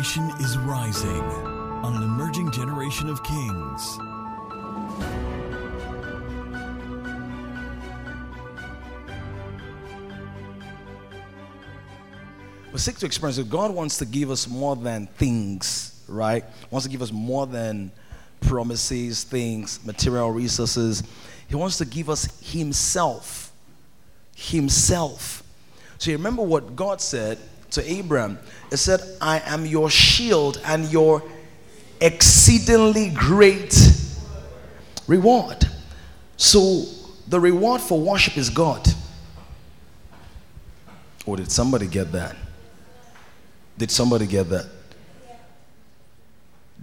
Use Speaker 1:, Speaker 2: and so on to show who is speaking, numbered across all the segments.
Speaker 1: is rising on an emerging generation of kings.
Speaker 2: We seek to experience that God wants to give us more than things, right? He Wants to give us more than promises, things, material resources. He wants to give us Himself. Himself. So you remember what God said to Abraham? It said, I am your shield and your exceedingly great reward. So the reward for worship is God. Or did somebody get that? Did somebody get that?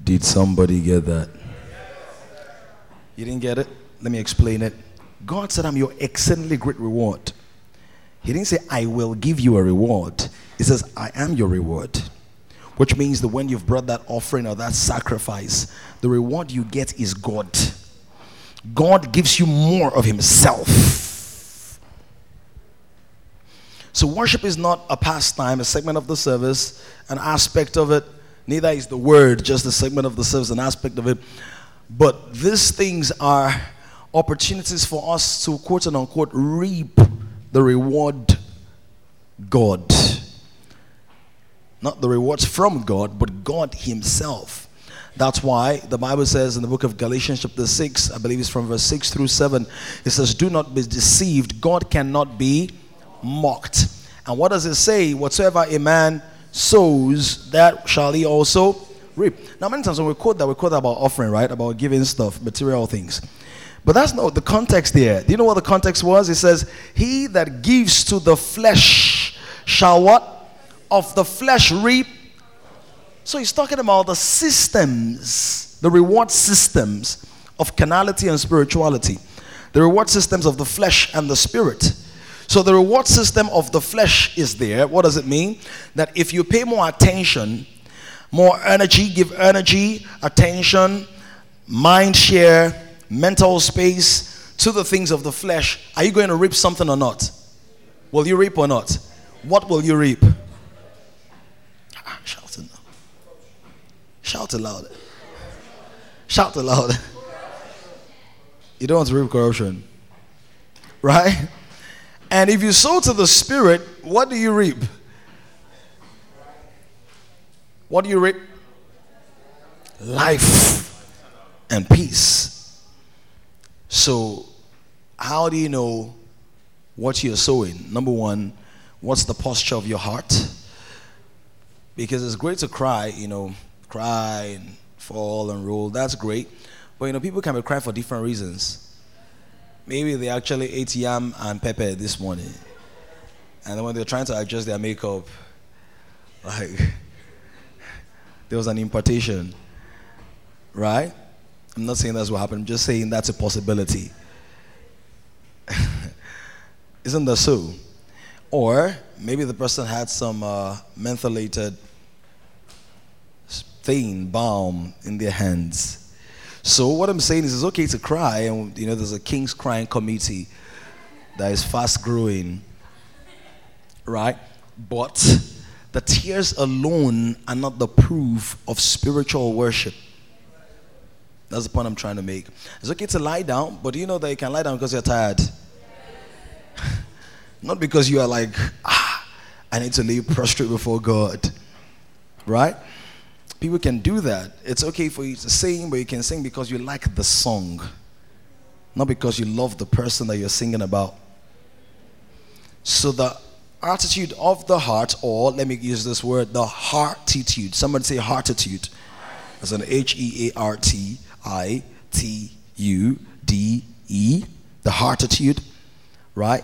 Speaker 2: Did somebody get that? You didn't get it? Let me explain it. God said, I'm your exceedingly great reward. He didn't say, I will give you a reward. He says, I am your reward. Which means that when you've brought that offering or that sacrifice, the reward you get is God. God gives you more of Himself. So, worship is not a pastime, a segment of the service, an aspect of it. Neither is the word just a segment of the service, an aspect of it. But these things are opportunities for us to quote and unquote reap the reward God. Not the rewards from God, but God Himself. That's why the Bible says in the book of Galatians, chapter 6, I believe it's from verse 6 through 7, it says, Do not be deceived. God cannot be mocked. And what does it say? Whatsoever a man sows, that shall he also reap. Now, many times when we quote that, we quote about offering, right? About giving stuff, material things. But that's not the context there. Do you know what the context was? It says, He that gives to the flesh shall what? Of the flesh reap. So he's talking about the systems, the reward systems of carnality and spirituality, the reward systems of the flesh and the spirit. So the reward system of the flesh is there. What does it mean? That if you pay more attention, more energy, give energy, attention, mind share, mental space to the things of the flesh, are you going to reap something or not? Will you reap or not? What will you reap? Ah, shout it now. Shout aloud. Shout aloud. You don't want to reap corruption. Right? And if you sow to the Spirit, what do you reap? What do you reap? Life and peace. So, how do you know what you're sowing? Number one, what's the posture of your heart? Because it's great to cry, you know, cry and fall and roll. That's great. But, you know, people can be crying for different reasons. Maybe they actually ate yam and pepper this morning. And when they're trying to adjust their makeup, like, there was an impartation. Right? I'm not saying that's what happened, I'm just saying that's a possibility. Isn't that so? Or maybe the person had some uh, mentholated thing, balm in their hands. So what I'm saying is it's okay to cry, and you know there's a King's Crying Committee that is fast growing, right? But the tears alone are not the proof of spiritual worship. That's the point I'm trying to make. It's okay to lie down, but you know that you can lie down because you're tired. not because you are like, ah, I need to lay prostrate before God. Right? People can do that. It's okay for you to sing, but you can sing because you like the song, not because you love the person that you're singing about. So the attitude of the heart, or let me use this word, the heartitude. Somebody say heartitude. As an H E A R T I T U D E, the heartitude, right?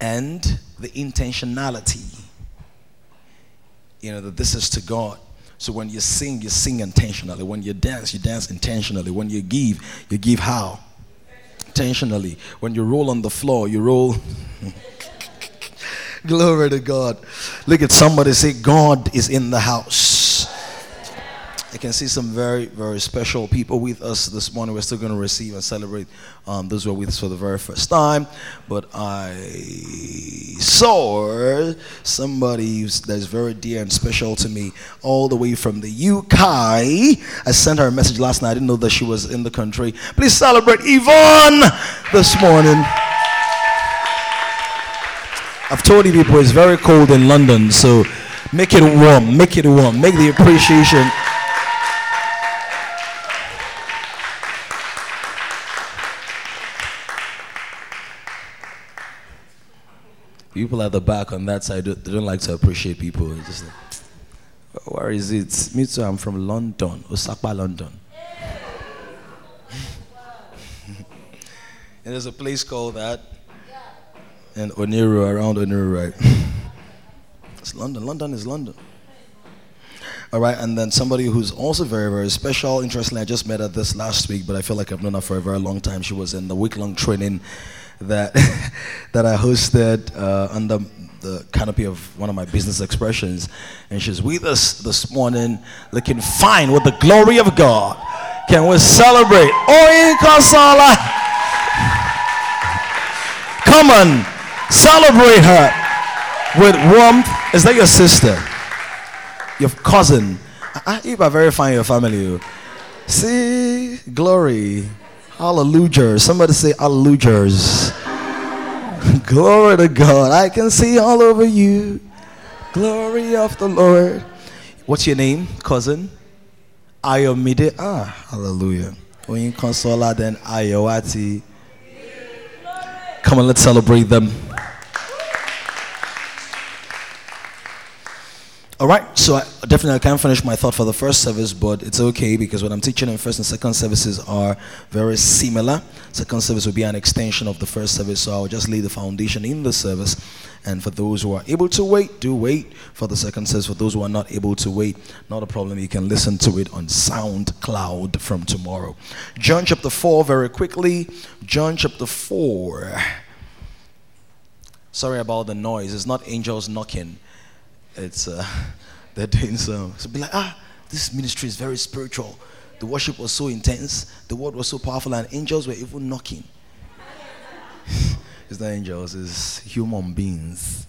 Speaker 2: And the intentionality you know, that this is to God. So when you sing, you sing intentionally. When you dance, you dance intentionally. When you give, you give how? Intentionally. When you roll on the floor, you roll. Glory to God. Look at somebody say, God is in the house. I can see some very, very special people with us this morning. We're still going to receive and celebrate um, those who are with us for the very first time. But I saw somebody that's very dear and special to me all the way from the UK. I sent her a message last night. I didn't know that she was in the country. Please celebrate Yvonne this morning. I've told you people it's very cold in London, so make it warm, make it warm, make the appreciation. People at the back on that side they don't like to appreciate people. It's just like, oh, where is it? Me too. I'm from London, Osapa, London. and there's a place called that, and Oniru around Oniru, right? it's London. London is London. All right, and then somebody who's also very, very special. Interestingly, I just met her this last week, but I feel like I've known her for a very long time. She was in the week-long training that that I hosted uh, under the canopy of one of my business expressions, and she's with us this morning, looking fine with the glory of God. Can we celebrate? Oyinkansola. Come on, celebrate her with warmth. Is that your sister? Your cousin? I, I, I verifying your family. Oh. See, glory. Hallelujah. Somebody say hallelujah. Glory to God. I can see all over you. Glory of the Lord. What's your name, cousin? Ayomide. Ah, hallelujah. When you console then Ayowati. Come on, let's celebrate them. All right, so I definitely I can't finish my thought for the first service, but it's okay because what I'm teaching in first and second services are very similar. Second service will be an extension of the first service, so I'll just lay the foundation in the service. And for those who are able to wait, do wait for the second service. For those who are not able to wait, not a problem. You can listen to it on SoundCloud from tomorrow. John chapter 4, very quickly. John chapter 4. Sorry about the noise, it's not angels knocking it's uh, they're doing some. So be like, ah, this ministry is very spiritual. The worship was so intense, the word was so powerful, and angels were even knocking. it's not angels, it's human beings.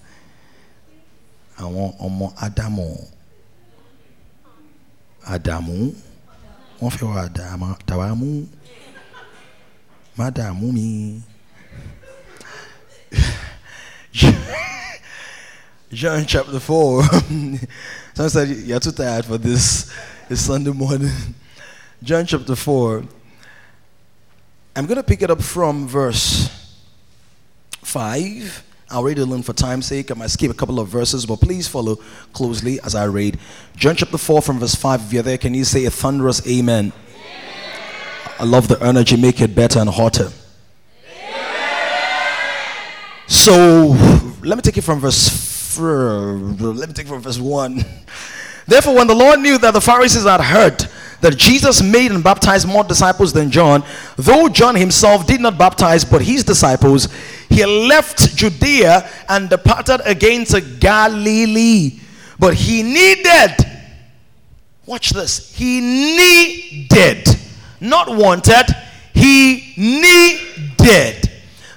Speaker 2: I want Omo Adamu. Adamu. Wọ́n wá Adamu. Tawamu. Madamu mi. John chapter 4. Someone said, You're too tired for this. It's Sunday morning. John chapter 4. I'm going to pick it up from verse 5. I'll read it alone for time's sake. I might skip a couple of verses, but please follow closely as I read. John chapter 4 from verse 5. If you're there, can you say a thunderous amen? amen. I love the energy, make it better and hotter. Amen. So let me take it from verse let me take from verse 1. Therefore, when the Lord knew that the Pharisees had heard that Jesus made and baptized more disciples than John, though John himself did not baptize but his disciples, he left Judea and departed again to Galilee. But he needed, watch this, he needed, not wanted, he needed.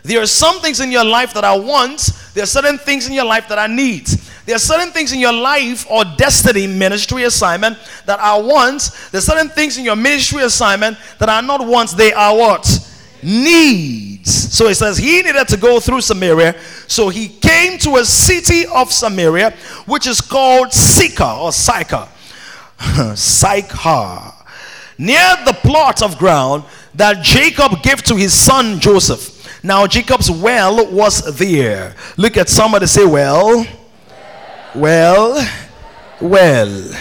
Speaker 2: There are some things in your life that are wants there are certain things in your life that are needs. There are certain things in your life or destiny ministry assignment that are wants. There are certain things in your ministry assignment that are not wants, they are what? Needs. So it says he needed to go through Samaria. So he came to a city of Samaria, which is called Sychar or Sychar. Sychar. Near the plot of ground that Jacob gave to his son Joseph. Now Jacob's well was there. Look at somebody say, Well, well, well.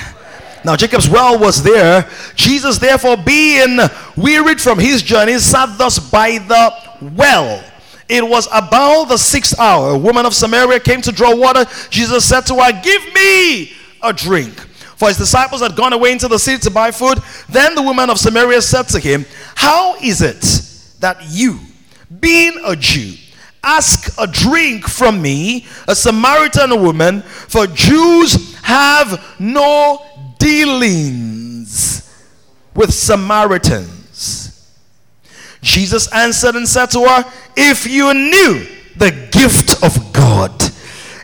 Speaker 2: Now Jacob's well was there. Jesus, therefore, being wearied from his journey, sat thus by the well. It was about the sixth hour. A woman of Samaria came to draw water. Jesus said to her, Give me a drink. For his disciples had gone away into the city to buy food. Then the woman of Samaria said to him, How is it that you, being a Jew, ask a drink from me, a Samaritan woman, for Jews have no dealings with Samaritans. Jesus answered and said to her, If you knew the gift of God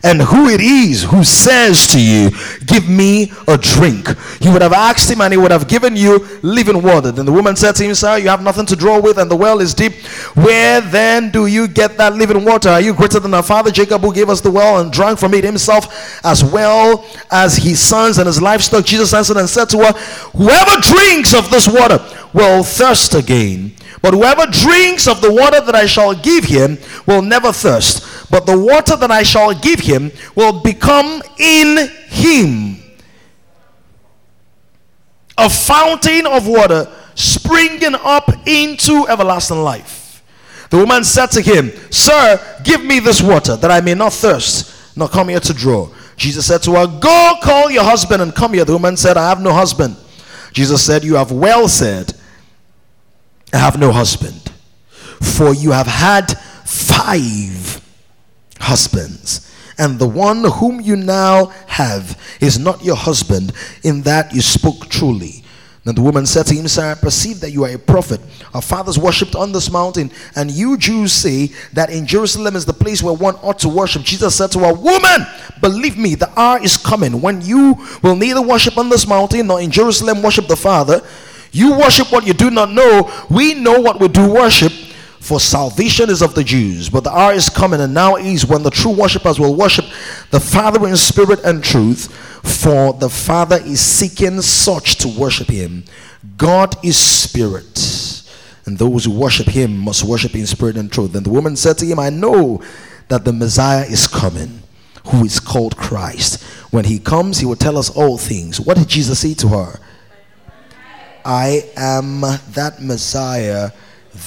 Speaker 2: and who it is who says to you, Give me a drink. You would have asked him, and he would have given you living water. Then the woman said to him, Sir, you have nothing to draw with, and the well is deep. Where then do you get that living water? Are you greater than our father Jacob, who gave us the well and drank from it himself, as well as his sons and his livestock? Jesus answered and said to her, Whoever drinks of this water will thirst again. But whoever drinks of the water that I shall give him will never thirst. But the water that I shall give him will become in him a fountain of water springing up into everlasting life. The woman said to him, Sir, give me this water that I may not thirst, nor come here to draw. Jesus said to her, Go call your husband and come here. The woman said, I have no husband. Jesus said, You have well said I have no husband. For you have had five husbands, and the one whom you now have is not your husband, in that you spoke truly. Then the woman said to him, Sir, I perceive that you are a prophet. Our fathers worshipped on this mountain, and you Jews say that in Jerusalem is the place where one ought to worship. Jesus said to her, Woman, believe me, the hour is coming when you will neither worship on this mountain nor in Jerusalem worship the Father. You worship what you do not know. We know what we do worship, for salvation is of the Jews. But the hour is coming, and now is when the true worshippers will worship the Father in spirit and truth, for the Father is seeking such to worship him. God is spirit, and those who worship him must worship in spirit and truth. Then the woman said to him, I know that the Messiah is coming, who is called Christ. When he comes, he will tell us all things. What did Jesus say to her? I am that Messiah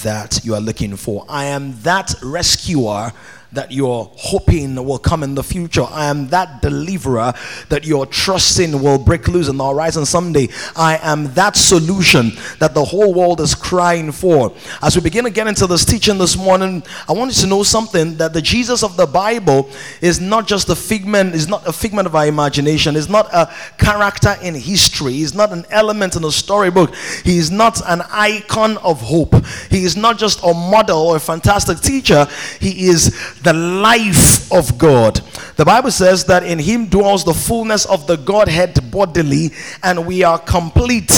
Speaker 2: that you are looking for. I am that rescuer that you're hoping will come in the future. I am that deliverer that you're trusting will break loose in the horizon someday. I am that solution that the whole world is crying for. As we begin to get into this teaching this morning, I want you to know something that the Jesus of the Bible is not just a figment, is not a figment of our imagination, is not a character in history, is not an element in a storybook. He is not an icon of hope. He is not just a model or a fantastic teacher. He is the life of God. The Bible says that in him dwells the fullness of the Godhead bodily, and we are complete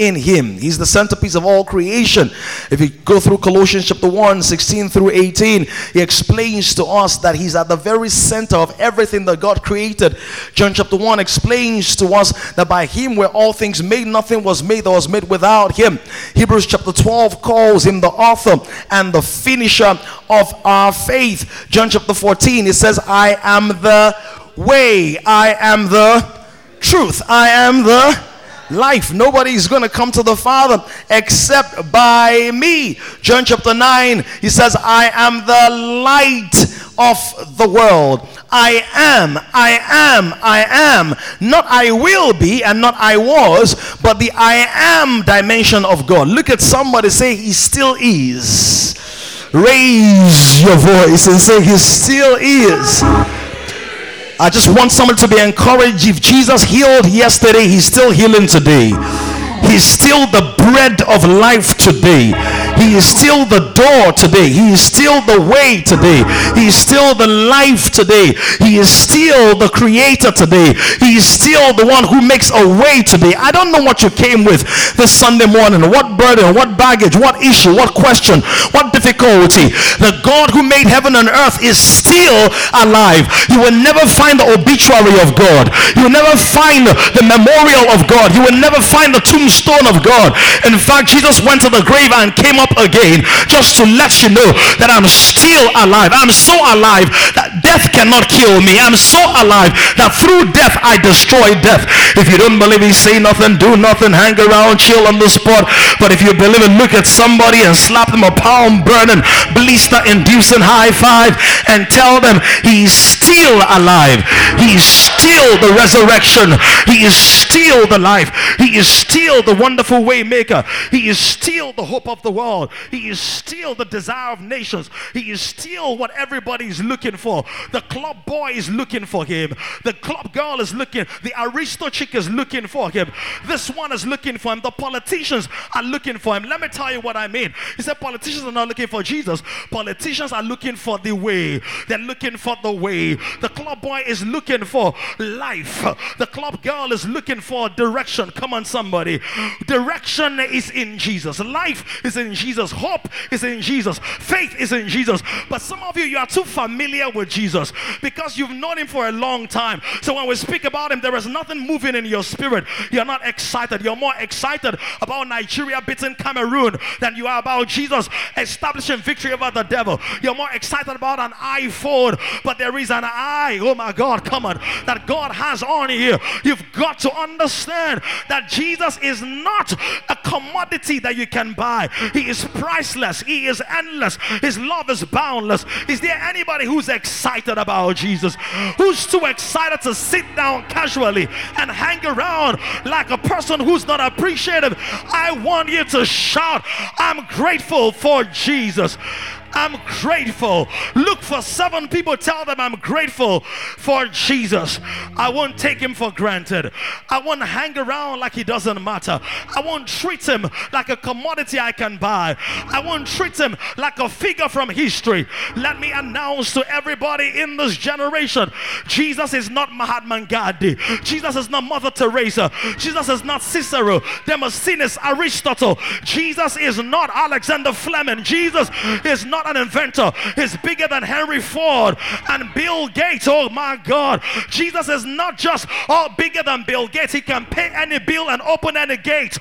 Speaker 2: in him. He's the centerpiece of all creation. If you go through Colossians chapter 1, 16 through 18, he explains to us that he's at the very center of everything that God created. John chapter 1 explains to us that by him were all things made, nothing was made that was made without him. Hebrews chapter 12 calls him the author and the finisher of our faith. John chapter 14, it says, I am the way, I am the truth, I am the life. Nobody is going to come to the Father except by me. John chapter 9, he says, I am the light of the world. I am, I am, I am. Not I will be and not I was, but the I am dimension of God. Look at somebody say, He still is. Raise your voice and say, He still is. I just want somebody to be encouraged. If Jesus healed yesterday, he's still healing today. He's still the bread of life today. He is still the door today. He is still the way today. He is still the life today. He is still the creator today. He is still the one who makes a way today. I don't know what you came with this Sunday morning. What burden, what baggage, what issue, what question, what difficulty. The God who made heaven and earth is still alive. You will never find the obituary of God. You will never find the memorial of God. You will never find the tombstone of God. In fact, Jesus went to the grave and came up again just to let you know that I'm still alive. I'm so alive that death cannot kill me. I'm so alive that through death I destroy death. If you don't believe me, say nothing, do nothing, hang around, chill on the spot. But if you believe it, look at somebody and slap them a palm burning, blister inducing high five and tell them he's still alive. He's still the resurrection. He is still the life. He is still the wonderful way maker. He is still the hope of the world. He is still the desire of nations. He is still what everybody is looking for. The club boy is looking for him. The club girl is looking. The aristo chick is looking for him. This one is looking for him. The politicians are looking for him. Let me tell you what I mean. He said politicians are not looking for Jesus. Politicians are looking for the way. They're looking for the way. The club boy is looking for life. The club girl is looking for direction. Come on, somebody. Direction is in Jesus. Life is in Jesus. Hope is in Jesus. Faith is in Jesus. But some of you, you are too familiar with Jesus because you've known him for a long time. So when we speak about him, there is nothing moving in your spirit. You're not excited. You're more excited about Nigeria beating Cameroon than you are about Jesus establishing victory over the devil. You're more excited about an iPhone, but there is an eye, oh my God, come on, that God has on you. You've got to understand that Jesus is not a commodity that you can buy. He is priceless. He is endless. His love is boundless. Is there anybody who's excited about Jesus? Who's too excited to sit down casually and hang around like a person who's not appreciative? I want you to shout, I'm grateful for Jesus. I'm grateful. Look for seven people, tell them I'm grateful for Jesus. I won't take him for granted. I won't hang around like he doesn't matter. I won't treat him like a commodity I can buy. I won't treat him like a figure from history. Let me announce to everybody in this generation Jesus is not Mahatma Gandhi. Jesus is not Mother Teresa. Jesus is not Cicero, Demosthenes, Aristotle. Jesus is not Alexander Fleming. Jesus is not not an inventor. He's bigger than Henry Ford and Bill Gates. Oh my God. Jesus is not just oh bigger than Bill Gates. He can pay any bill and open any gate.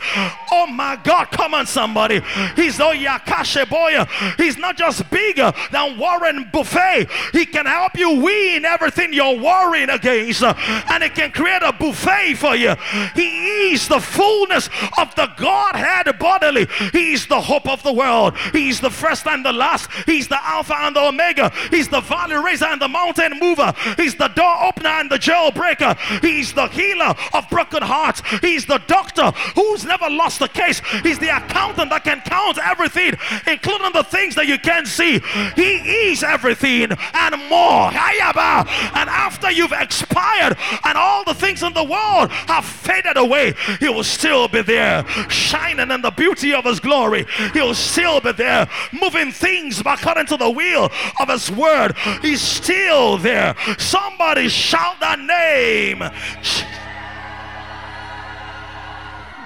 Speaker 2: Oh my God. Come on, somebody. He's oh Yakashe boy. He's not just bigger than Warren Buffett. He can help you win everything you're worrying against. Uh, and he can create a buffet for you. He is the fullness of the Godhead bodily. He is the hope of the world. He is the first and the last. He's the Alpha and the Omega. He's the valley raiser and the mountain mover. He's the door opener and the jailbreaker. He's the healer of broken hearts. He's the doctor who's never lost a case. He's the accountant that can count everything, including the things that you can't see. He is everything and more. And after you've expired and all the things in the world have faded away, He will still be there, shining in the beauty of His glory. He'll still be there, moving things according to the wheel of His word. He's still there. Somebody shout that name.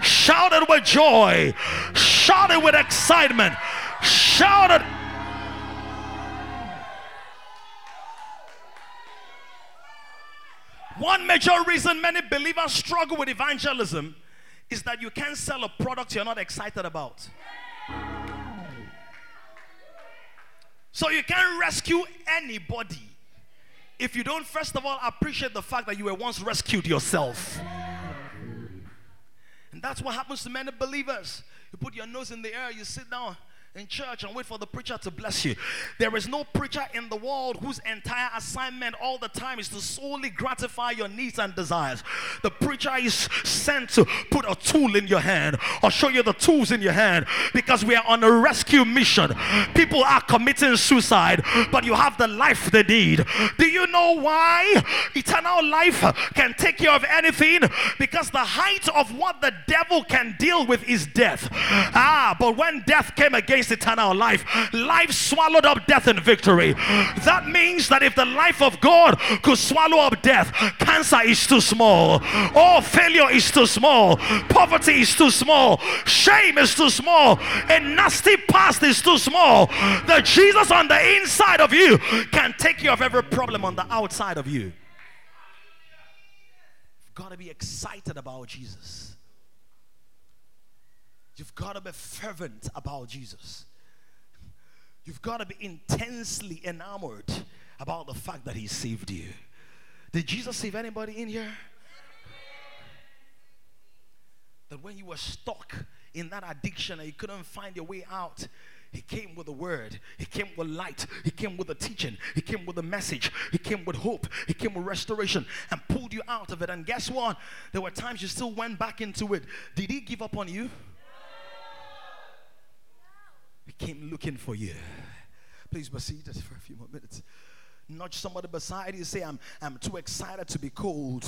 Speaker 2: Shout it with joy. Shout it with excitement. Shout it. One major reason many believers struggle with evangelism is that you can't sell a product you're not excited about. So you can't rescue anybody if you don't, first of all, appreciate the fact that you were once rescued yourself. And that's what happens to many believers. You put your nose in the air, you sit down in church and wait for the preacher to bless you. There is no preacher in the world whose entire assignment all the time is to solely gratify your needs and desires. The preacher is sent to put a tool in your hand or show you the tools in your hand because we are on a rescue mission. People are committing suicide, but you have the life they need. Do you know why eternal life can take care of anything? Because the height of what the devil can deal with is death. Ah, but when death came against eternal life. Life swallowed up death in victory. That means that if the life of God could swallow up death, cancer is too small. Oh, failure is too small. Poverty is too small. Shame is too small. A nasty past is too small. The Jesus on the inside of you can take care of every problem on the outside of you. You've got to be excited about Jesus. You've got to be fervent about Jesus. You've got to be intensely enamored about the fact that He saved you. Did Jesus save anybody in here? That when you were stuck in that addiction and you couldn't find your way out, he came with a word. He came with light. He came with a teaching. He came with a message. He came with hope. He came with restoration and pulled you out of it. And guess what? There were times you still went back into it. Did he give up on you? We came looking for you. Please be seated for a few more minutes. Nudge somebody beside you. Say, I'm, I'm too excited to be cold.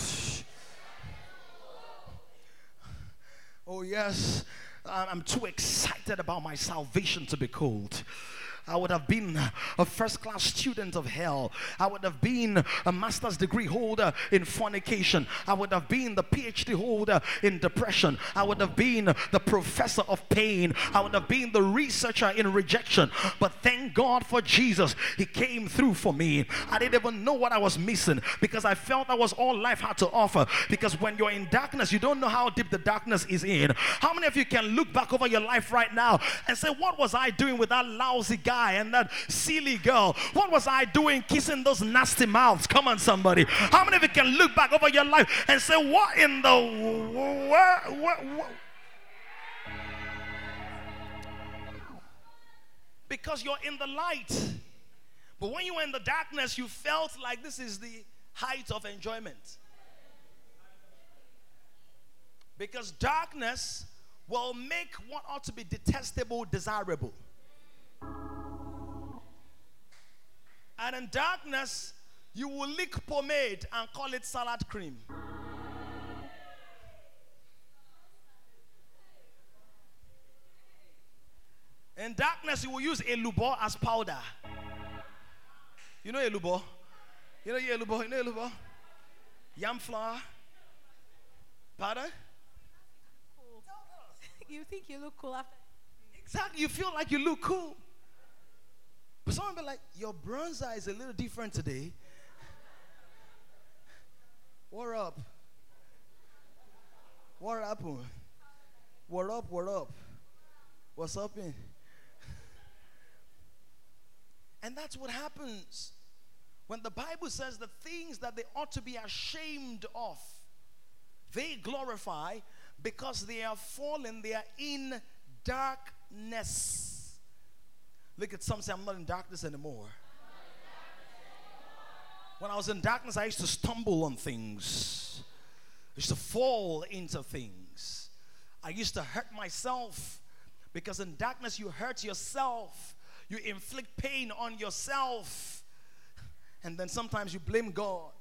Speaker 2: Oh, yes. I'm too excited about my salvation to be cold. I would have been a first class student of hell. I would have been a master's degree holder in fornication. I would have been the PhD holder in depression. I would have been the professor of pain. I would have been the researcher in rejection. But thank God for Jesus. He came through for me. I didn't even know what I was missing because I felt that was all life had to offer. Because when you're in darkness, you don't know how deep the darkness is in. How many of you can look back over your life right now and say, What was I doing with that lousy guy? Guy and that silly girl? What was I doing kissing those nasty mouths? Come on, somebody. How many of you can look back over your life and say, What in the what? Because you're in the light. But when you were in the darkness, you felt like this is the height of enjoyment. Because darkness will make what ought to be detestable desirable. And in darkness, you will lick pomade and call it salad cream. In darkness, you will use elubo as powder. You know elubo? You know elubo? You know elubo? Yam flour.
Speaker 3: Powder? You think you look cool after?
Speaker 2: Exactly. You feel like you look cool. But someone be like, your bronzer is a little different today. What up? What happened? What up? What up? What's up in? And that's what happens when the Bible says the things that they ought to be ashamed of, they glorify because they are fallen, they are in darkness. Look at some say, I'm not in darkness anymore. When I was in darkness, I used to stumble on things. I used to fall into things. I used to hurt myself because in darkness you hurt yourself. You inflict pain on yourself. And then sometimes you blame God.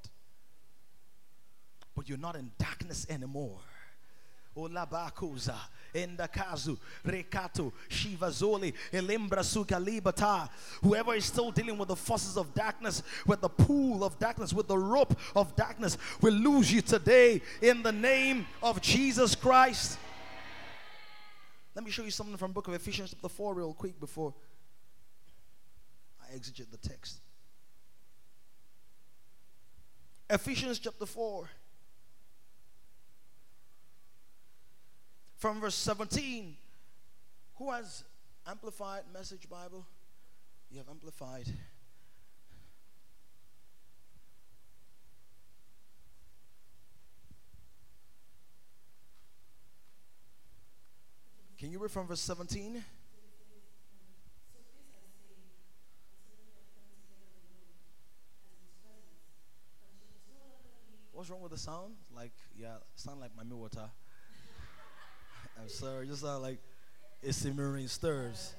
Speaker 2: But you're not in darkness anymore. Oh, Olabakuza, Endakazu, Rekato, Shivazoli, Elimbra Sukalibata. Whoever is still dealing with the forces of darkness, with the pool of darkness, with the rope of darkness, will lose you today in the name of Jesus Christ. Let me show you something from book of Ephesians chapter 4 real quick before I exegete the text. Ephesians chapter 4. From verse 17. Who has amplified message Bible? You have amplified. Can you read from verse 17? What's wrong with the sound? Like, yeah, sound like my water. I'm sorry, you sound like it's simmering stirs.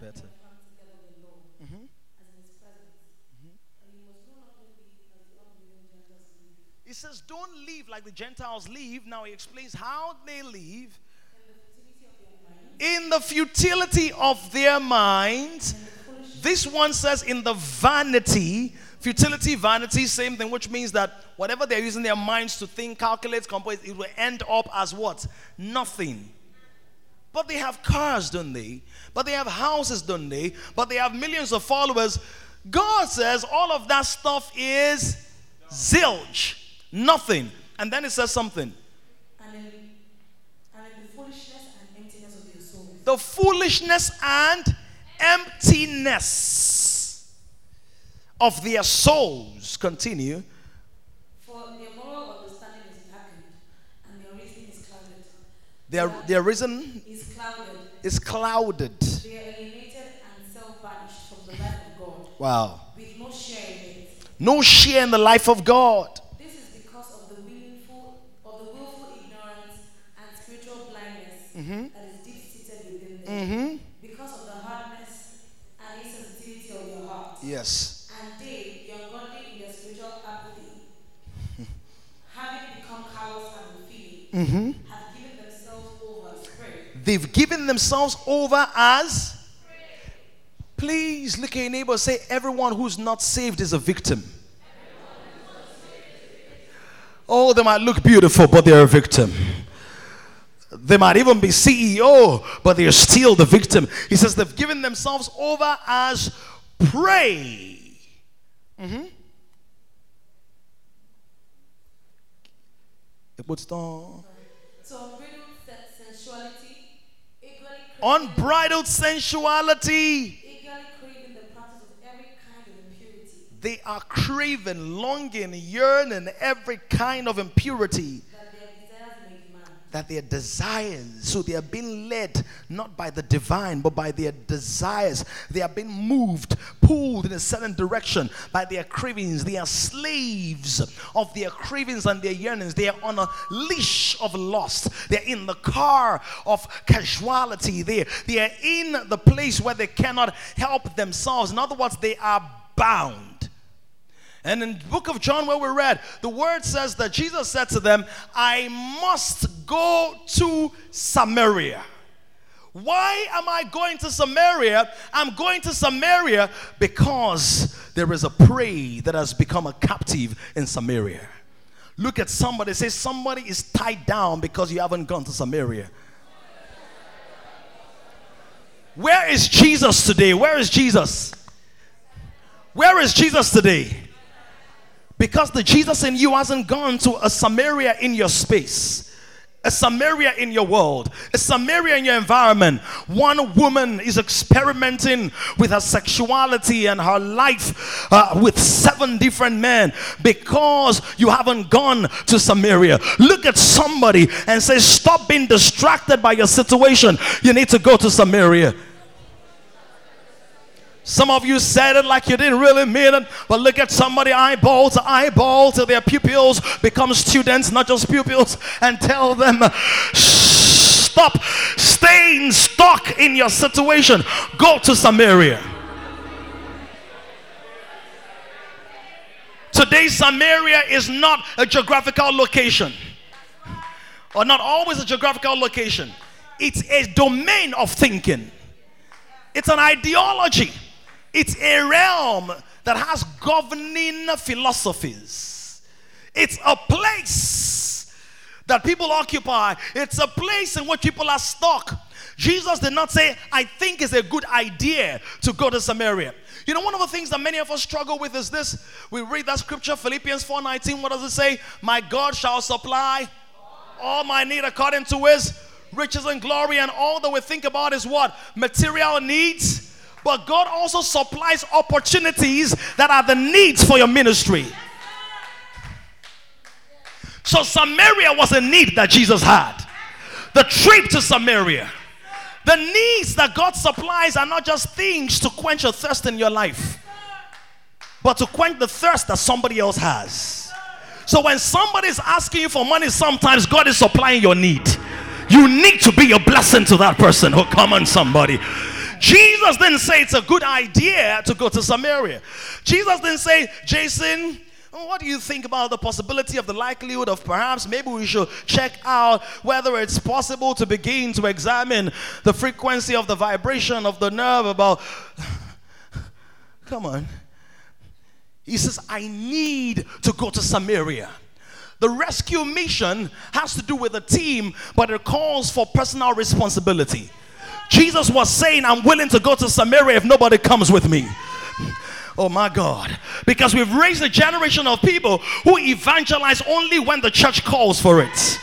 Speaker 2: Better. Mm-hmm. He says, Don't live like the Gentiles live. Now he explains how they live in the futility of their minds. This one says, in the vanity Futility, vanity, same thing, which means that whatever they're using their minds to think, calculate, compose, it will end up as what? Nothing. But they have cars, don't they? But they have houses, don't they? But they have millions of followers. God says all of that stuff is zilch, nothing. And then it says something.
Speaker 3: And in, and in the foolishness and emptiness of your souls.
Speaker 2: The foolishness and emptiness of their souls. Continue.
Speaker 3: For their moral understanding is darkened, and their reason is clouded.
Speaker 2: Their, their reason
Speaker 3: is clouded.
Speaker 2: Is clouded.
Speaker 3: They are alienated and self-banished from the life of God.
Speaker 2: Wow.
Speaker 3: With no share in it.
Speaker 2: No share in the life of God.
Speaker 3: This is because of the willful, of the willful ignorance and spiritual blindness, mm-hmm. that is deep seated within them because of the hardness and insensitivity of your heart.
Speaker 2: Yes.
Speaker 3: And they, the ungodly in their spiritual apathy, having become callous unfeeling, have given themselves over.
Speaker 2: They've given themselves over as. Please look at your neighbor say, everyone who's not saved is a victim. Oh, they might look beautiful, but they're a victim. They might even be CEO, but they're still the victim. He says they've given themselves over as prey. Mhm. What's the
Speaker 3: So unbridled se- sensuality, eagerly, cra-
Speaker 2: unbridled sensuality?
Speaker 3: eagerly craving the practice of every kind of impurity,
Speaker 2: They are craving, longing, yearning every kind of impurity
Speaker 3: that their desires may demand.
Speaker 2: That their desires, so they are being led not by the divine, but by their desires. They are being moved, pulled in a certain direction by their cravings. They are slaves of their cravings and their yearnings. They are on a leash of lust. They're in the car of casuality. They, they are in the place where they cannot help themselves. In other words, they are bound. And in the book of John, where we read, the word says that Jesus said to them, I must go to Samaria. Why am I going to Samaria? I'm going to Samaria because there is a prey that has become a captive in Samaria. Look at somebody, say, somebody is tied down because you haven't gone to Samaria. Where is Jesus today? Where is Jesus? Where is Jesus today? Because the Jesus in you hasn't gone to a Samaria in your space. A Samaria in your world, a Samaria in your environment. One woman is experimenting with her sexuality and her life uh, with seven different men because you haven't gone to Samaria. Look at somebody and say, Stop being distracted by your situation. You need to go to Samaria. Some of you said it like you didn't really mean it, but look at somebody eyeball to eyeball till their pupils become students, not just pupils, and tell them, stop staying stuck in your situation. Go to Samaria. Today, Samaria is not a geographical location, or not always a geographical location. It's a domain of thinking, it's an ideology. It's a realm that has governing philosophies. It's a place that people occupy. It's a place in which people are stuck. Jesus did not say, I think it's a good idea to go to Samaria. You know, one of the things that many of us struggle with is this. We read that scripture, Philippians 4:19. What does it say? My God shall supply all my need according to his riches and glory. And all that we think about is what? Material needs. But God also supplies opportunities that are the needs for your ministry. So Samaria was a need that Jesus had. The trip to Samaria. The needs that God supplies are not just things to quench a thirst in your life, but to quench the thirst that somebody else has. So when somebody is asking you for money, sometimes God is supplying your need. You need to be a blessing to that person. Oh, come on, somebody. Jesus didn't say it's a good idea to go to Samaria. Jesus didn't say, Jason, what do you think about the possibility of the likelihood of perhaps maybe we should check out whether it's possible to begin to examine the frequency of the vibration of the nerve about. Come on. He says, I need to go to Samaria. The rescue mission has to do with a team, but it calls for personal responsibility. Jesus was saying, I'm willing to go to Samaria if nobody comes with me. Oh my God. Because we've raised a generation of people who evangelize only when the church calls for it.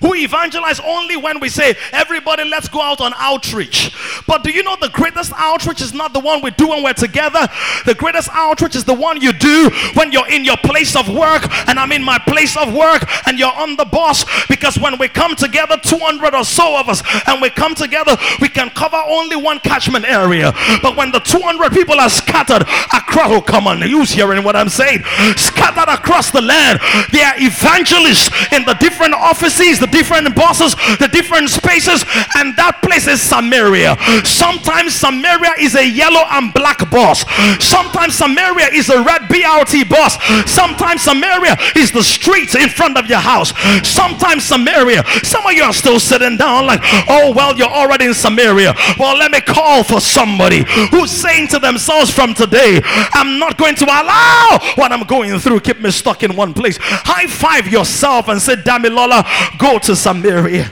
Speaker 2: Who evangelize only when we say, everybody, let's go out on outreach. But do you know the greatest outreach is not the one we do when we're together? The greatest outreach is the one you do when you're in your place of work and I'm in my place of work and you're on the bus. Because when we come together, 200 or so of us, and we come together, we can cover only one catchment area. But when the 200 people are scattered across, oh, come on, who's hearing what I'm saying? Scattered across the land, they are evangelists in the different offices, the different bosses, the different spaces, and that place is Samaria. Sometimes Samaria is a yellow and black bus. Sometimes Samaria is a red BRT bus. Sometimes Samaria is the streets in front of your house. Sometimes Samaria, some of you are still sitting down like, oh, well, you're already in Samaria. Well, let me call for somebody who's saying to themselves from today, I'm not going to allow what I'm going through keep me stuck in one place. High five yourself and say, Damilola, go to Samaria.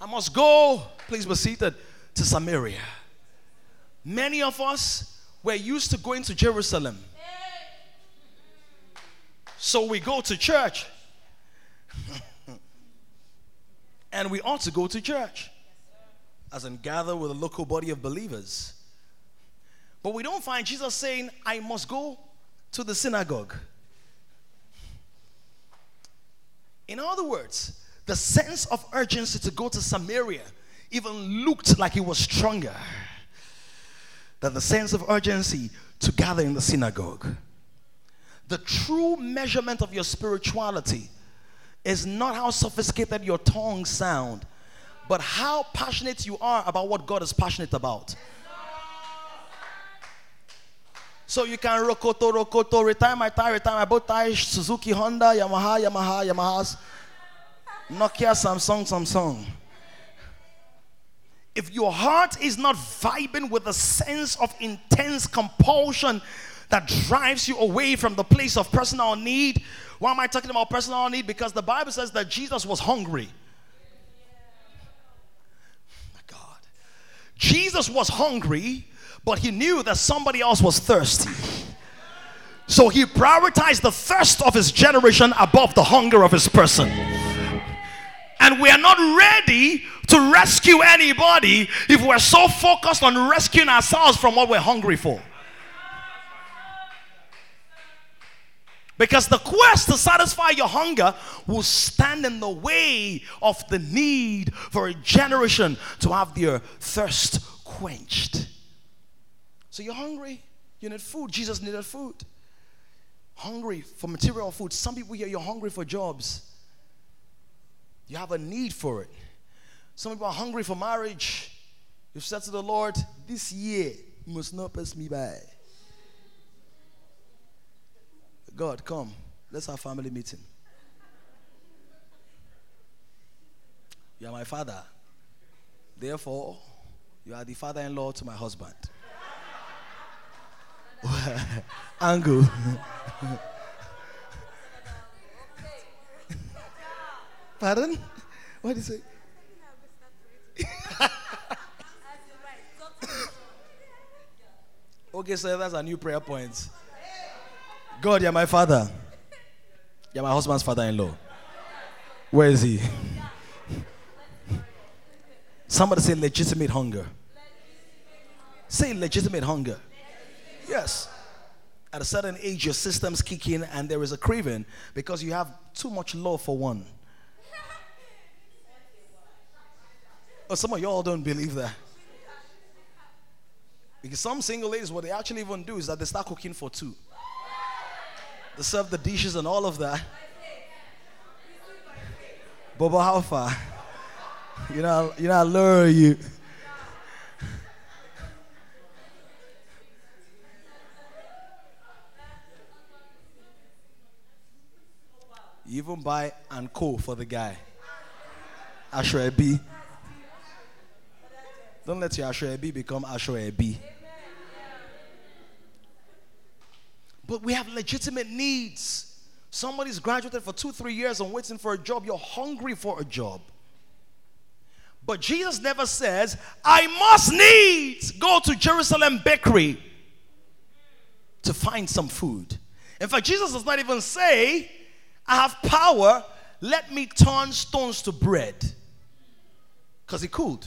Speaker 2: I must go, please be seated, to Samaria. Many of us were used to going to Jerusalem. So we go to church. and we ought to go to church. As in gather with a local body of believers. But we don't find Jesus saying, I must go to the synagogue. In other words, the sense of urgency to go to Samaria even looked like it was stronger than the sense of urgency to gather in the synagogue. The true measurement of your spirituality is not how sophisticated your tongues sound, but how passionate you are about what God is passionate about. So you can rokoto, rokoto, retire my tire, retire my both tires, Suzuki, Honda, Yamaha, Yamaha, Yamahas, Nokia, Samsung, Samsung. If your heart is not vibing with a sense of intense compulsion that drives you away from the place of personal need. Why am I talking about personal need? Because the Bible says that Jesus was hungry. My God. Jesus was hungry, but he knew that somebody else was thirsty. So he prioritized the thirst of his generation above the hunger of his person. And we are not ready to rescue anybody if we're so focused on rescuing ourselves from what we're hungry for. Because the quest to satisfy your hunger will stand in the way of the need for a generation to have their thirst quenched. So you're hungry, you need food. Jesus needed food. Hungry for material food. Some people here, you're hungry for jobs. You have a need for it. Some people are hungry for marriage. You've said to the Lord, This year must not pass me by. God, come. Let's have family meeting. You are my father. Therefore, you are the father in law to my husband. Angle. Pardon? What you say? okay, so that's a new prayer point. God, you're my father. You're my husband's father in law. Where is he? Somebody say legitimate hunger. Say legitimate hunger. Yes. At a certain age, your systems kick in and there is a craving because you have too much love for one. Oh, some of y'all don't believe that. Because some single ladies, what they actually even do is that they start cooking for two. They serve the dishes and all of that. Bobo, how far? You know, you know, I lure you. You even buy and co for the guy. Ashra B. Don't let your Ashra B become Ashra B. But we have legitimate needs. Somebody's graduated for two, three years and waiting for a job. You're hungry for a job. But Jesus never says, I must needs go to Jerusalem bakery to find some food. In fact, Jesus does not even say, I have power, let me turn stones to bread. Because he could.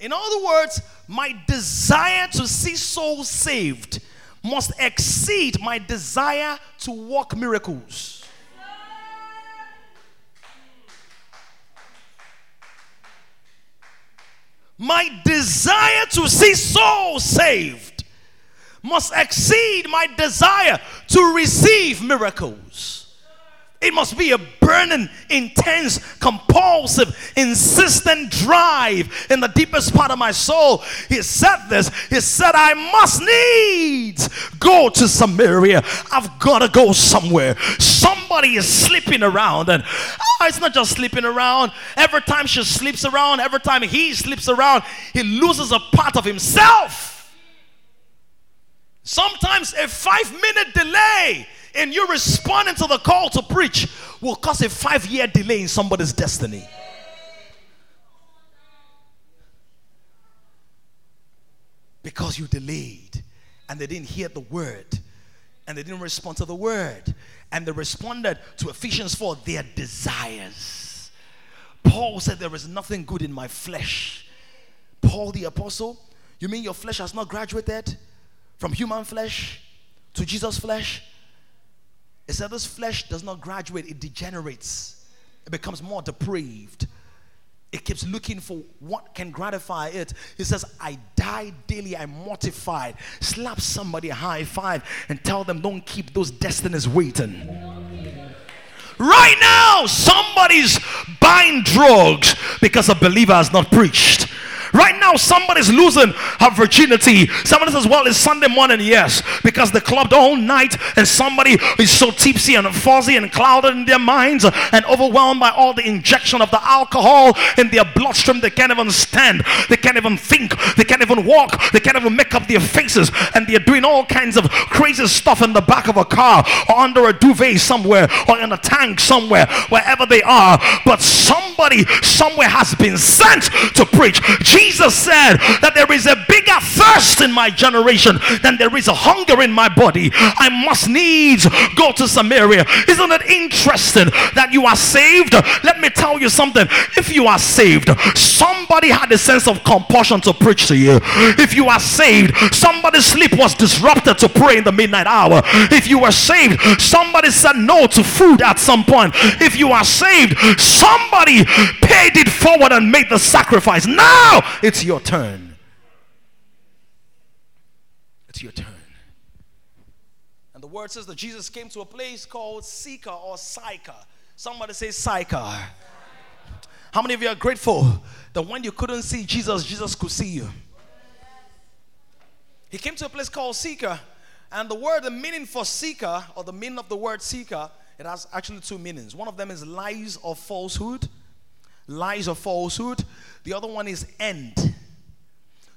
Speaker 2: In other words, my desire to see souls saved must exceed my desire to work miracles. My desire to see souls saved must exceed my desire to receive miracles. It must be a burning, intense, compulsive, insistent drive in the deepest part of my soul. He said this. He said, I must needs go to Samaria. I've got to go somewhere. Somebody is sleeping around, and oh, it's not just sleeping around. Every time she sleeps around, every time he sleeps around, he loses a part of himself. Sometimes a five minute delay in you responding to the call to preach will cause a five year delay in somebody's destiny. Because you delayed and they didn't hear the word and they didn't respond to the word and they responded to Ephesians 4 their desires. Paul said, There is nothing good in my flesh. Paul the apostle, you mean your flesh has not graduated from human flesh to Jesus' flesh? It said this flesh does not graduate, it degenerates. It becomes more depraved. It keeps looking for what can gratify it. He says, I die daily, I'm mortified. Slap somebody high five and tell them, don't keep those destinies waiting. Right now, somebody's buying drugs because a believer has not preached. Right now, somebody's losing her virginity. Somebody says, Well, it's Sunday morning, yes, because they clubbed all night, and somebody is so tipsy and fuzzy and clouded in their minds and overwhelmed by all the injection of the alcohol in their bloodstream. They can't even stand, they can't even think, they can't even walk, they can't even make up their faces, and they're doing all kinds of crazy stuff in the back of a car or under a duvet somewhere or in a tank somewhere, wherever they are. But somebody somewhere has been sent to preach. Jesus Jesus said that there is a bigger thirst in my generation than there is a hunger in my body. I must needs go to Samaria. Isn't it interesting that you are saved? Let me tell you something. If you are saved, somebody had a sense of compulsion to preach to you. If you are saved, somebody's sleep was disrupted to pray in the midnight hour. If you were saved, somebody said no to food at some point. If you are saved, somebody paid it forward and made the sacrifice. Now it's your turn. It's your turn. And the word says that Jesus came to a place called Sychar or Sychar. Somebody say Sychar. How many of you are grateful that when you couldn't see Jesus, Jesus could see you? He came to a place called Sychar, and the word, the meaning for Sychar, or the meaning of the word Sychar, it has actually two meanings. One of them is lies or falsehood, lies or falsehood. The other one is end.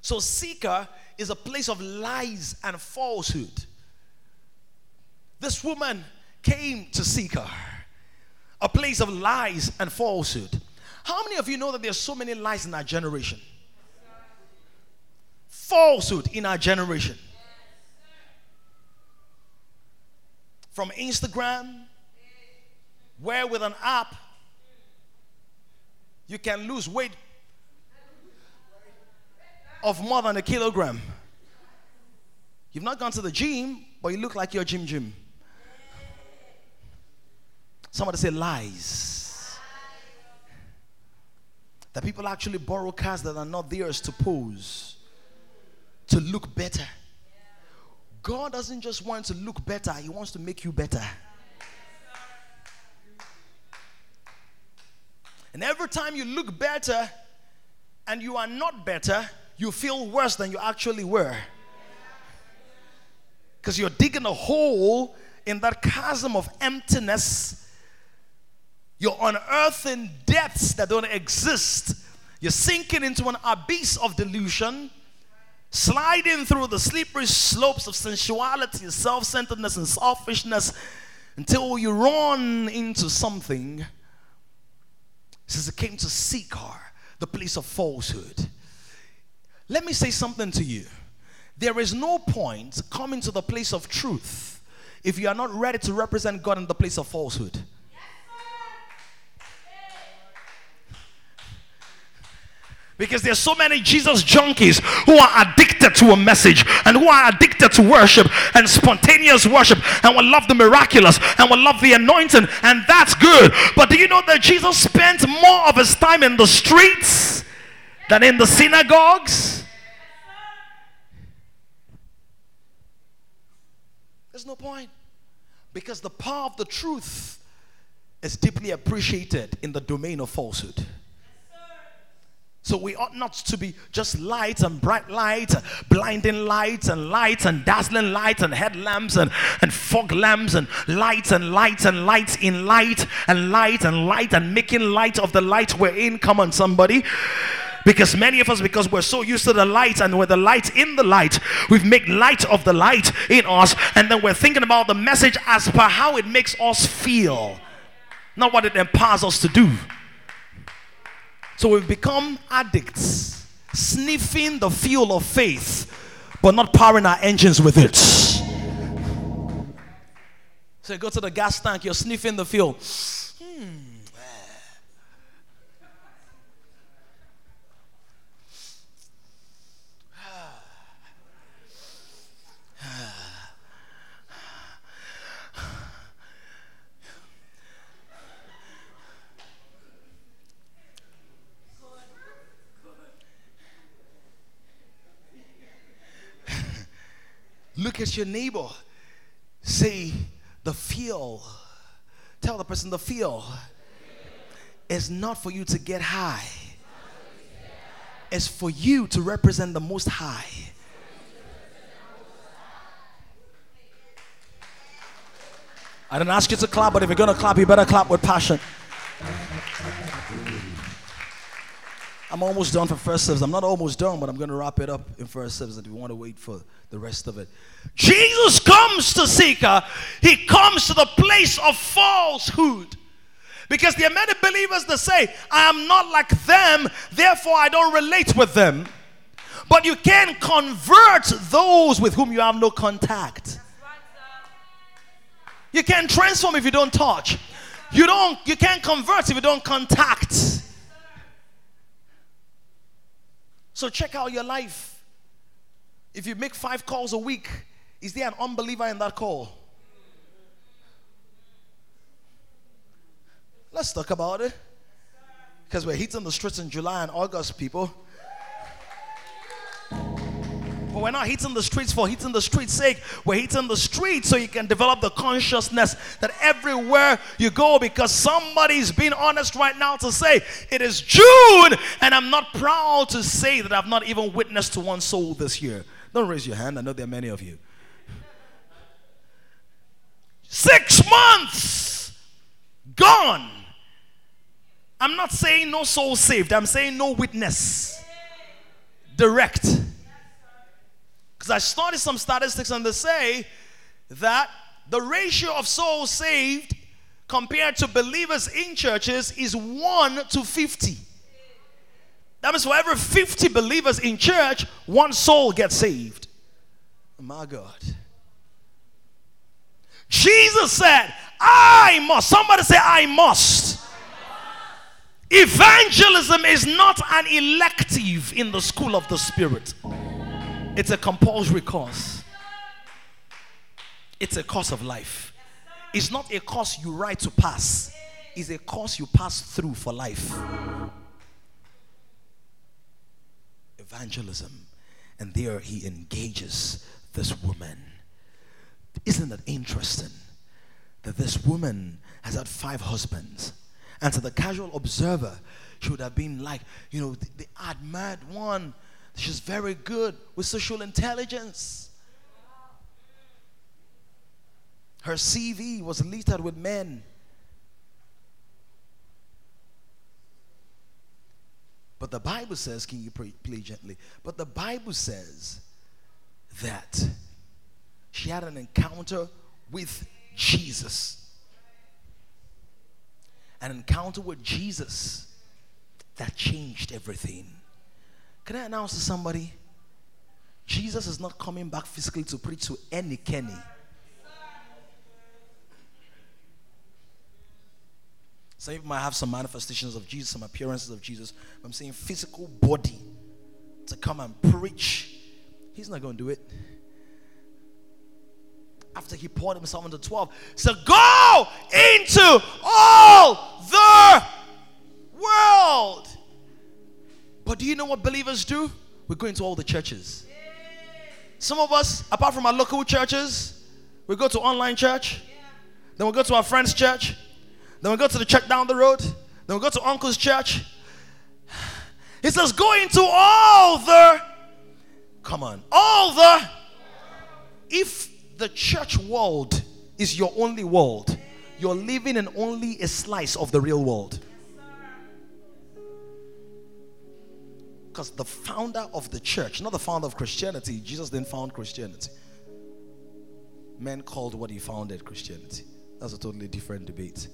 Speaker 2: So, Sychar is a place of lies and falsehood. This woman came to Sychar, a place of lies and falsehood. How many of you know that there's so many lies in our generation? Falsehood in our generation. From Instagram, where with an app you can lose weight of more than a kilogram. You've not gone to the gym, but you look like you're Jim Jim. Somebody say lies. That people actually borrow cars that are not theirs to pose, to look better. God doesn't just want to look better, He wants to make you better. And every time you look better and you are not better, you feel worse than you actually were. Because you're digging a hole in that chasm of emptiness. You're unearthing depths that don't exist. You're sinking into an abyss of delusion, sliding through the slippery slopes of sensuality, self centeredness, and selfishness until you run into something. Says it came to Sychar, the place of falsehood. Let me say something to you. There is no point coming to the place of truth if you are not ready to represent God in the place of falsehood. Because there's so many Jesus junkies who are addicted to a message and who are addicted to worship and spontaneous worship and will love the miraculous and will love the anointing, and that's good. But do you know that Jesus spent more of his time in the streets than in the synagogues? There's no point. Because the power of the truth is deeply appreciated in the domain of falsehood. So we ought not to be just light and bright lights, blinding lights and lights and dazzling lights and headlamps and, and fog lamps and lights and lights and lights in light and light and light and making light of the light we're in. Come on, somebody. Because many of us, because we're so used to the light and we're the light in the light, we've made light of the light in us, and then we're thinking about the message as per how it makes us feel, not what it empowers us to do. So we've become addicts, sniffing the fuel of faith, but not powering our engines with it. So you go to the gas tank, you're sniffing the fuel. Hmm. Look at your neighbor. Say, the feel. Tell the person the feel is not for you to get high, it's for you to represent the most high. I didn't ask you to clap, but if you're gonna clap, you better clap with passion. I'm almost done for first service. I'm not almost done, but I'm going to wrap it up in first service. If you want to wait for the rest of it, Jesus comes to Sychar. He comes to the place of falsehood. Because there are many believers that say, I am not like them, therefore I don't relate with them. But you can convert those with whom you have no contact. You can't transform if you don't touch. You don't you can't convert if you don't contact. So check out your life. If you make five calls a week, is there an unbeliever in that call? Let's talk about it. Because we're hitting the streets in July and August, people. But we're not hitting the streets for hitting the streets' sake. We're hitting the streets so you can develop the consciousness that everywhere you go, because somebody's being honest right now to say it is June, and I'm not proud to say that I've not even witnessed to one soul this year. Don't raise your hand. I know there are many of you. Six months gone. I'm not saying no soul saved. I'm saying no witness. Direct. Because I started some statistics and they say that the ratio of souls saved compared to believers in churches is 1 to 50. That means for every 50 believers in church, one soul gets saved. My God. Jesus said, I must. Somebody say, I must. Evangelism is not an elective in the school of the Spirit. It's a compulsory course. It's a course of life. It's not a course you write to pass, it's a course you pass through for life. Evangelism. And there he engages this woman. Isn't it interesting that this woman has had five husbands? And to the casual observer, she would have been like, you know, the, the admired one She's very good with social intelligence. Her CV was littered with men. But the Bible says, can you pray, gently? But the Bible says that she had an encounter with Jesus. An encounter with Jesus that changed everything. Can I announce to somebody? Jesus is not coming back physically to preach to any Kenny. Some people might have some manifestations of Jesus, some appearances of Jesus. I'm saying physical body to come and preach. He's not going to do it. After he poured himself into 12, so go into all the world. But do you know what believers do? We go into all the churches. Some of us, apart from our local churches, we go to online church. Then we go to our friend's church. Then we go to the church down the road. Then we go to uncle's church. He says, Go into all the, come on, all the. If the church world is your only world, you're living in only a slice of the real world. Because the founder of the church, not the founder of Christianity, Jesus didn't found Christianity. Men called what he founded Christianity. That's a totally different debate.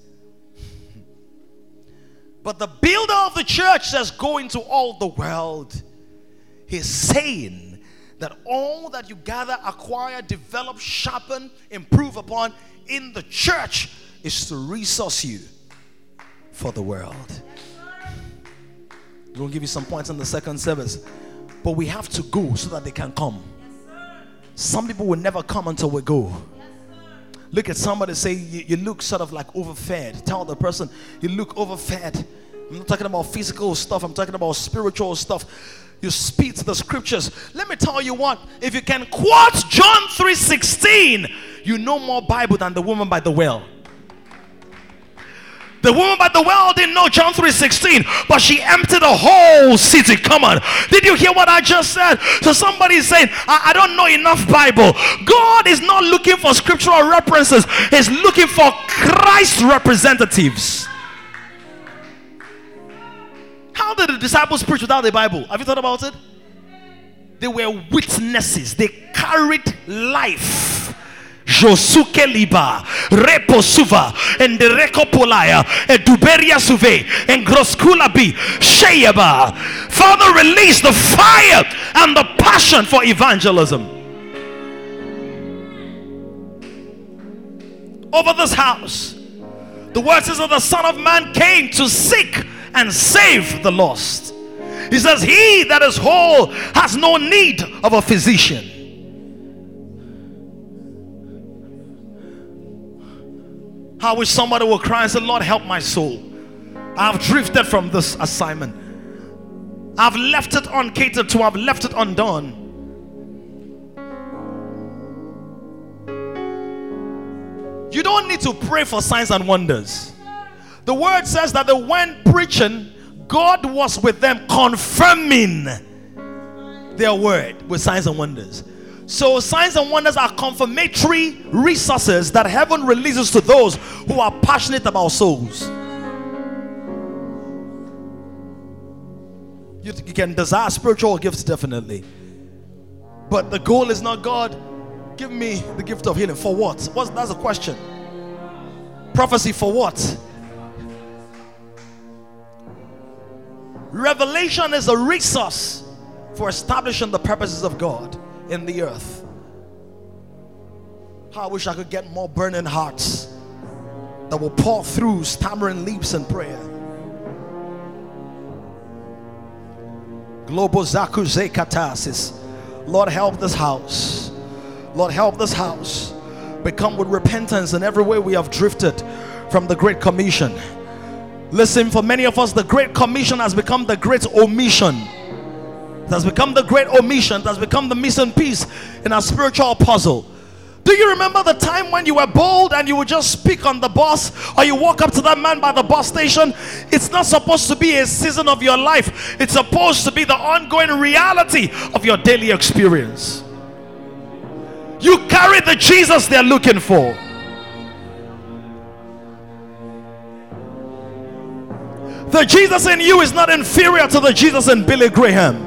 Speaker 2: but the builder of the church says, Go into all the world. He's saying that all that you gather, acquire, develop, sharpen, improve upon in the church is to resource you for the world. To give you some points in the second service. But we have to go so that they can come. Some people will never come until we go. Look at somebody say, you, you look sort of like overfed. Tell the person, you look overfed. I'm not talking about physical stuff, I'm talking about spiritual stuff. You speak to the scriptures. Let me tell you what, if you can quote John 3:16, you know more Bible than the woman by the well. The woman by the well didn't know John 3:16, but she emptied the whole city. Come on. Did you hear what I just said? So somebody is saying, I, I don't know enough Bible. God is not looking for scriptural references, He's looking for Christ representatives. How did the disciples preach without the Bible? Have you thought about it? They were witnesses, they carried life. Josuke liba, repo suva, and the recopolaya, and duberia suve, and groskula bi, sheyaba. Father, release the fire and the passion for evangelism over this house. The word says that the Son of Man came to seek and save the lost. He says, He that is whole has no need of a physician. I wish somebody would cry and say, Lord, help my soul. I've drifted from this assignment. I've left it uncatered to, I've left it undone. You don't need to pray for signs and wonders. The word says that the when preaching, God was with them confirming their word with signs and wonders. So, signs and wonders are confirmatory resources that heaven releases to those who are passionate about souls. You, you can desire spiritual gifts, definitely. But the goal is not God, give me the gift of healing. For what? What's, that's a question. Prophecy for what? Revelation is a resource for establishing the purposes of God in the earth. How I wish I could get more burning hearts that will pour through stammering leaps in prayer. Global Zakuze Katasis. Lord, help this house. Lord, help this house become with repentance in every way we have drifted from the Great Commission. Listen, for many of us, the Great Commission has become the Great Omission. It has become the great omission, it has become the missing piece in our spiritual puzzle. Do you remember the time when you were bold and you would just speak on the bus or you walk up to that man by the bus station? It's not supposed to be a season of your life, it's supposed to be the ongoing reality of your daily experience. You carry the Jesus they're looking for. The Jesus in you is not inferior to the Jesus in Billy Graham.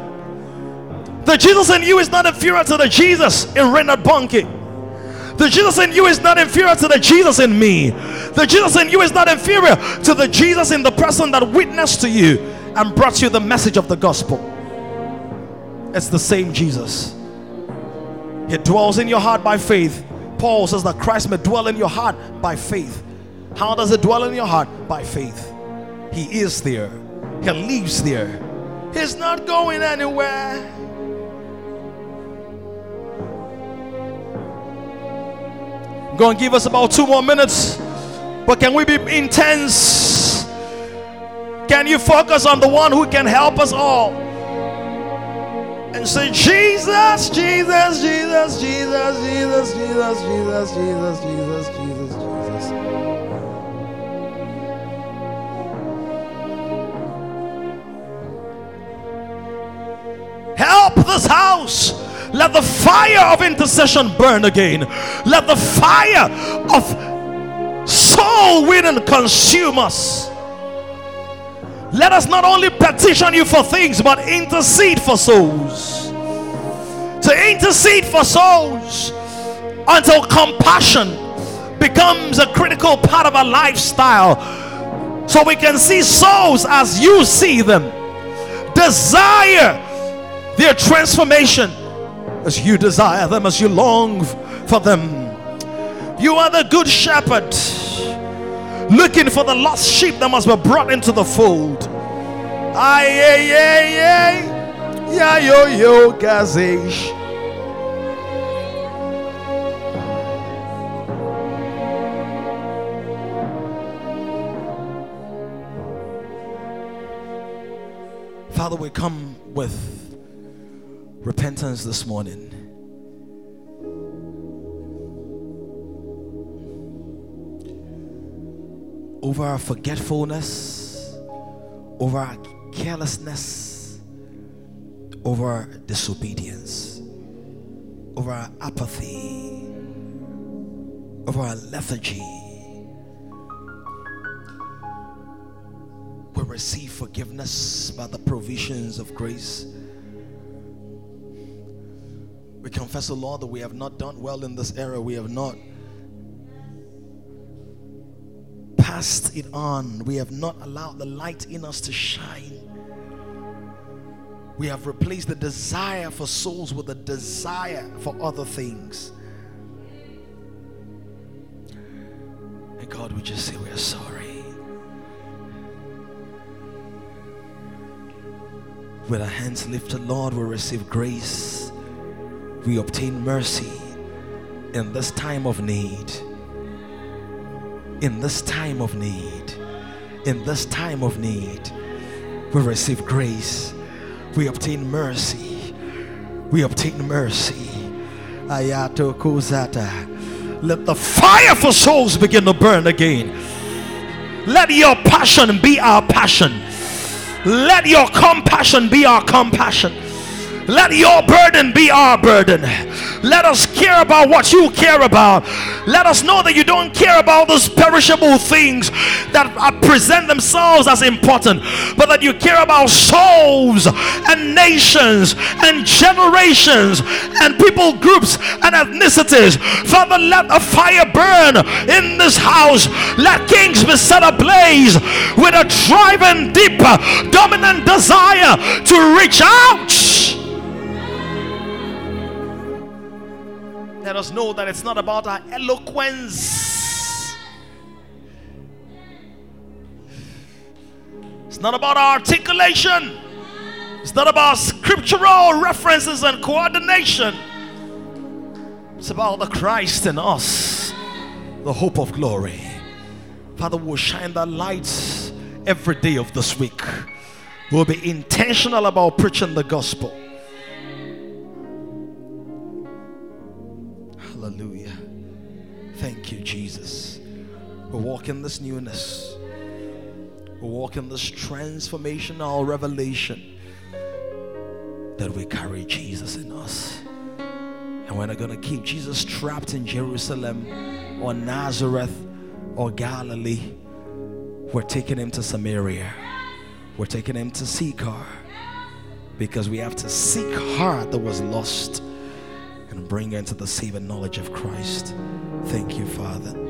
Speaker 2: The Jesus in you is not inferior to the Jesus in Reinhard Bonnke. The Jesus in you is not inferior to the Jesus in me. The Jesus in you is not inferior to the Jesus in the person that witnessed to you and brought you the message of the gospel. It's the same Jesus. He dwells in your heart by faith. Paul says that Christ may dwell in your heart by faith. How does it dwell in your heart? By faith. He is there. He lives there. He's not going anywhere. To give us about two more minutes. But can we be intense? Can you focus on the one who can help us all? And say, Jesus, Jesus, Jesus, Jesus, Jesus, Jesus, Jesus, Jesus, Jesus, Jesus, Jesus. Help this house. Let the fire of intercession burn again. Let the fire of soul winning consume us. Let us not only petition you for things, but intercede for souls. To intercede for souls until compassion becomes a critical part of our lifestyle. So we can see souls as you see them. Desire their transformation as you desire them, as you long for them. You are the good shepherd looking for the lost sheep that must be brought into the fold. Ay, ay, ay, ay. Ya, yo, yo, gazesh. Father, we come with repentance this morning. over our forgetfulness, over our carelessness, over our disobedience, over our apathy, over our lethargy. We receive forgiveness by the provisions of grace. We confess, O Lord, that we have not done well in this era. We have not passed it on. We have not allowed the light in us to shine. We have replaced the desire for souls with a desire for other things. And God, we just say we are sorry. With our hands lifted, Lord, we receive grace. We obtain mercy in this time of need in this time of need, in this time of need, we receive grace, we obtain mercy, we obtain mercy. Ayato Kozata. Let the fire for souls begin to burn again. Let your passion be our passion. Let your compassion be our compassion. Let your burden be our burden. Let us care about what you care about. Let us know that you don't care about those perishable things that uh, present themselves as important, but that you care about souls and nations and generations and people groups and ethnicities. Father, let a fire burn in this house. Let kings be set ablaze with a driving, deep, dominant desire to reach out let us know that it's not about our eloquence. It's not about our articulation. It's not about scriptural references and coordination. It's about the Christ in us, the hope of glory. Father, we'll shine that light every day of this week. We'll be intentional about preaching the gospel. We walk in this newness. We walk in this transformational revelation that we carry Jesus in us. And we're not going to keep Jesus trapped in Jerusalem or Nazareth or Galilee. We're taking him to Samaria. We're taking him to Sychar because we have to seek her that was lost and bring her into the saving knowledge of Christ. Thank you, Father.